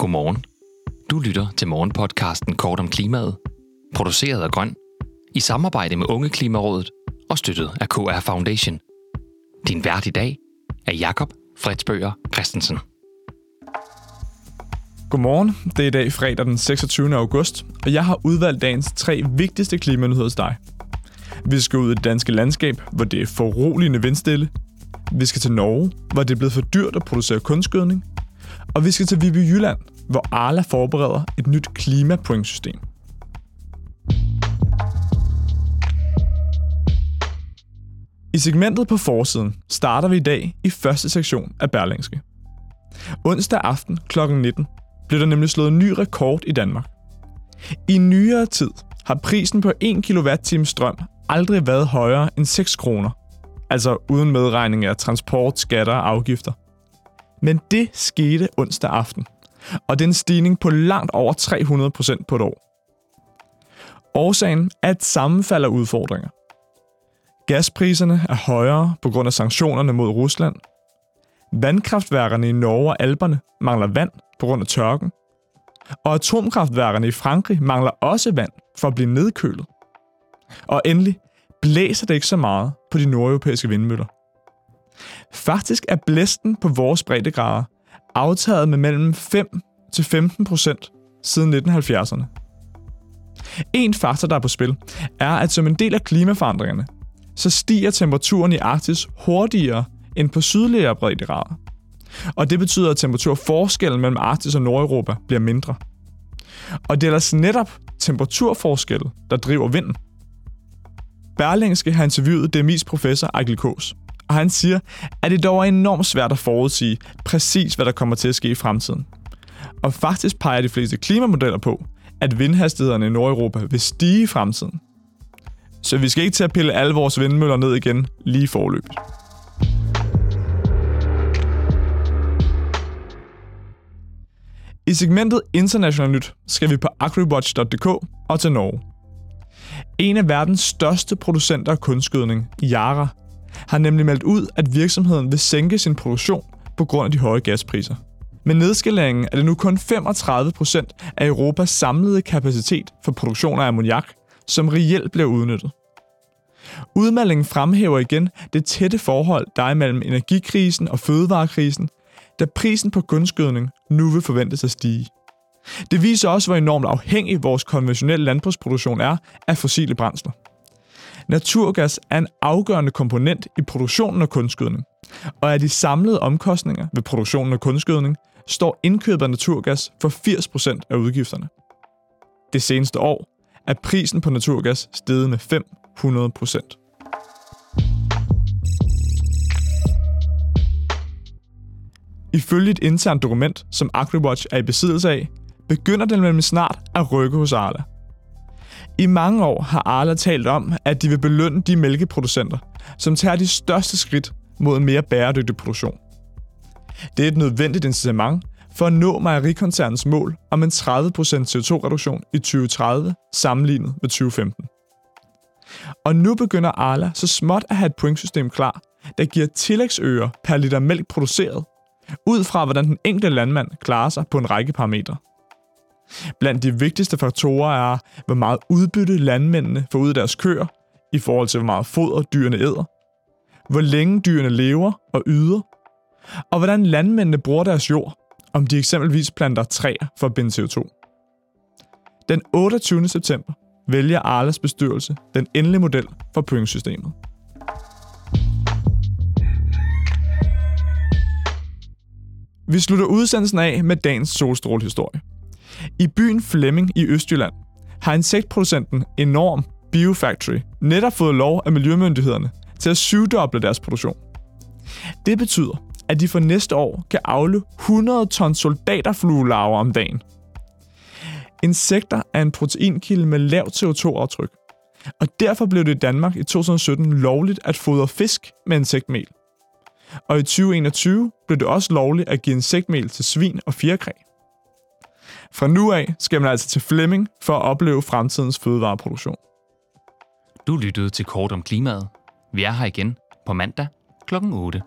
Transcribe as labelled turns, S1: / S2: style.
S1: Godmorgen. Du lytter til morgenpodcasten Kort om klimaet, produceret af Grøn, i samarbejde med Unge Klimarådet og støttet af KR Foundation. Din vært i dag er Jakob Fredsbøger Christensen.
S2: Godmorgen. Det er i dag fredag den 26. august, og jeg har udvalgt dagens tre vigtigste klimanyheder til dig. Vi skal ud i det danske landskab, hvor det er foruroligende vindstille. Vi skal til Norge, hvor det er blevet for dyrt at producere kunstgødning. Og vi skal til Viby Jylland, hvor Arla forbereder et nyt klimapointsystem. I segmentet på forsiden starter vi i dag i første sektion af Berlingske. Onsdag aften kl. 19 blev der nemlig slået en ny rekord i Danmark. I nyere tid har prisen på 1 kWh strøm aldrig været højere end 6 kroner. Altså uden medregning af transport, skatter og afgifter. Men det skete onsdag aften, og det er en stigning på langt over 300 procent på et år. Årsagen er et sammenfald af udfordringer. Gaspriserne er højere på grund af sanktionerne mod Rusland. Vandkraftværkerne i Norge og Alperne mangler vand på grund af tørken. Og atomkraftværkerne i Frankrig mangler også vand for at blive nedkølet. Og endelig blæser det ikke så meget på de nordeuropæiske vindmøller. Faktisk er blæsten på vores breddegrader aftaget med mellem 5 til 15 procent siden 1970'erne. En faktor, der er på spil, er, at som en del af klimaforandringerne, så stiger temperaturen i Arktis hurtigere end på sydligere breddegrader. Og det betyder, at temperaturforskellen mellem Arktis og Nordeuropa bliver mindre. Og det er altså netop temperaturforskelle, der driver vinden. Berlingske har interviewet DMI's professor Ejkel Kås, og han siger, at det dog er enormt svært at forudsige præcis, hvad der kommer til at ske i fremtiden. Og faktisk peger de fleste klimamodeller på, at vindhastighederne i Nordeuropa vil stige i fremtiden. Så vi skal ikke til at pille alle vores vindmøller ned igen lige forløbet. I segmentet International Nyt skal vi på agriwatch.dk og til Norge. En af verdens største producenter af kunstgødning, Yara, har nemlig meldt ud, at virksomheden vil sænke sin produktion på grund af de høje gaspriser. Med nedskaleringen er det nu kun 35 procent af Europas samlede kapacitet for produktion af ammoniak, som reelt bliver udnyttet. Udmeldingen fremhæver igen det tætte forhold, der er mellem energikrisen og fødevarekrisen, da prisen på kunstgødning nu vil forventes at stige. Det viser også, hvor enormt afhængig vores konventionelle landbrugsproduktion er af fossile brændsler. Naturgas er en afgørende komponent i produktionen af kunstgødning, og af de samlede omkostninger ved produktionen af kunstgødning står indkøbet af naturgas for 80% af udgifterne. Det seneste år er prisen på naturgas steget med 500%. Ifølge et internt dokument, som AgriWatch er i besiddelse af, begynder den nemlig snart at rykke hos Arla. I mange år har Arla talt om, at de vil belønne de mælkeproducenter, som tager de største skridt mod en mere bæredygtig produktion. Det er et nødvendigt incitament for at nå mejerikoncernens mål om en 30% CO2-reduktion i 2030 sammenlignet med 2015. Og nu begynder Arla så småt at have et pointsystem klar, der giver tillægsøger per liter mælk produceret, ud fra hvordan den enkelte landmand klarer sig på en række parametre. Blandt de vigtigste faktorer er, hvor meget udbytte landmændene får ud af deres køer, i forhold til hvor meget foder dyrene æder, hvor længe dyrene lever og yder, og hvordan landmændene bruger deres jord, om de eksempelvis planter træer for at binde CO2. Den 28. september vælger Arles bestyrelse den endelige model for pointsystemet. Vi slutter udsendelsen af med dagens solstrålehistorie. I byen Flemming i Østjylland har insektproducenten Enorm Biofactory netop fået lov af miljømyndighederne til at syvdoble deres produktion. Det betyder, at de for næste år kan afle 100 ton soldaterfluelarver om dagen. Insekter er en proteinkilde med lavt CO2-aftryk, og derfor blev det i Danmark i 2017 lovligt at fodre fisk med insektmel. Og i 2021 blev det også lovligt at give insektmel til svin og fjerkræ. Fra nu af skal man altså til Flemming for at opleve fremtidens fødevareproduktion.
S1: Du lyttede til Kort om klimaet. Vi er her igen på mandag kl. 8.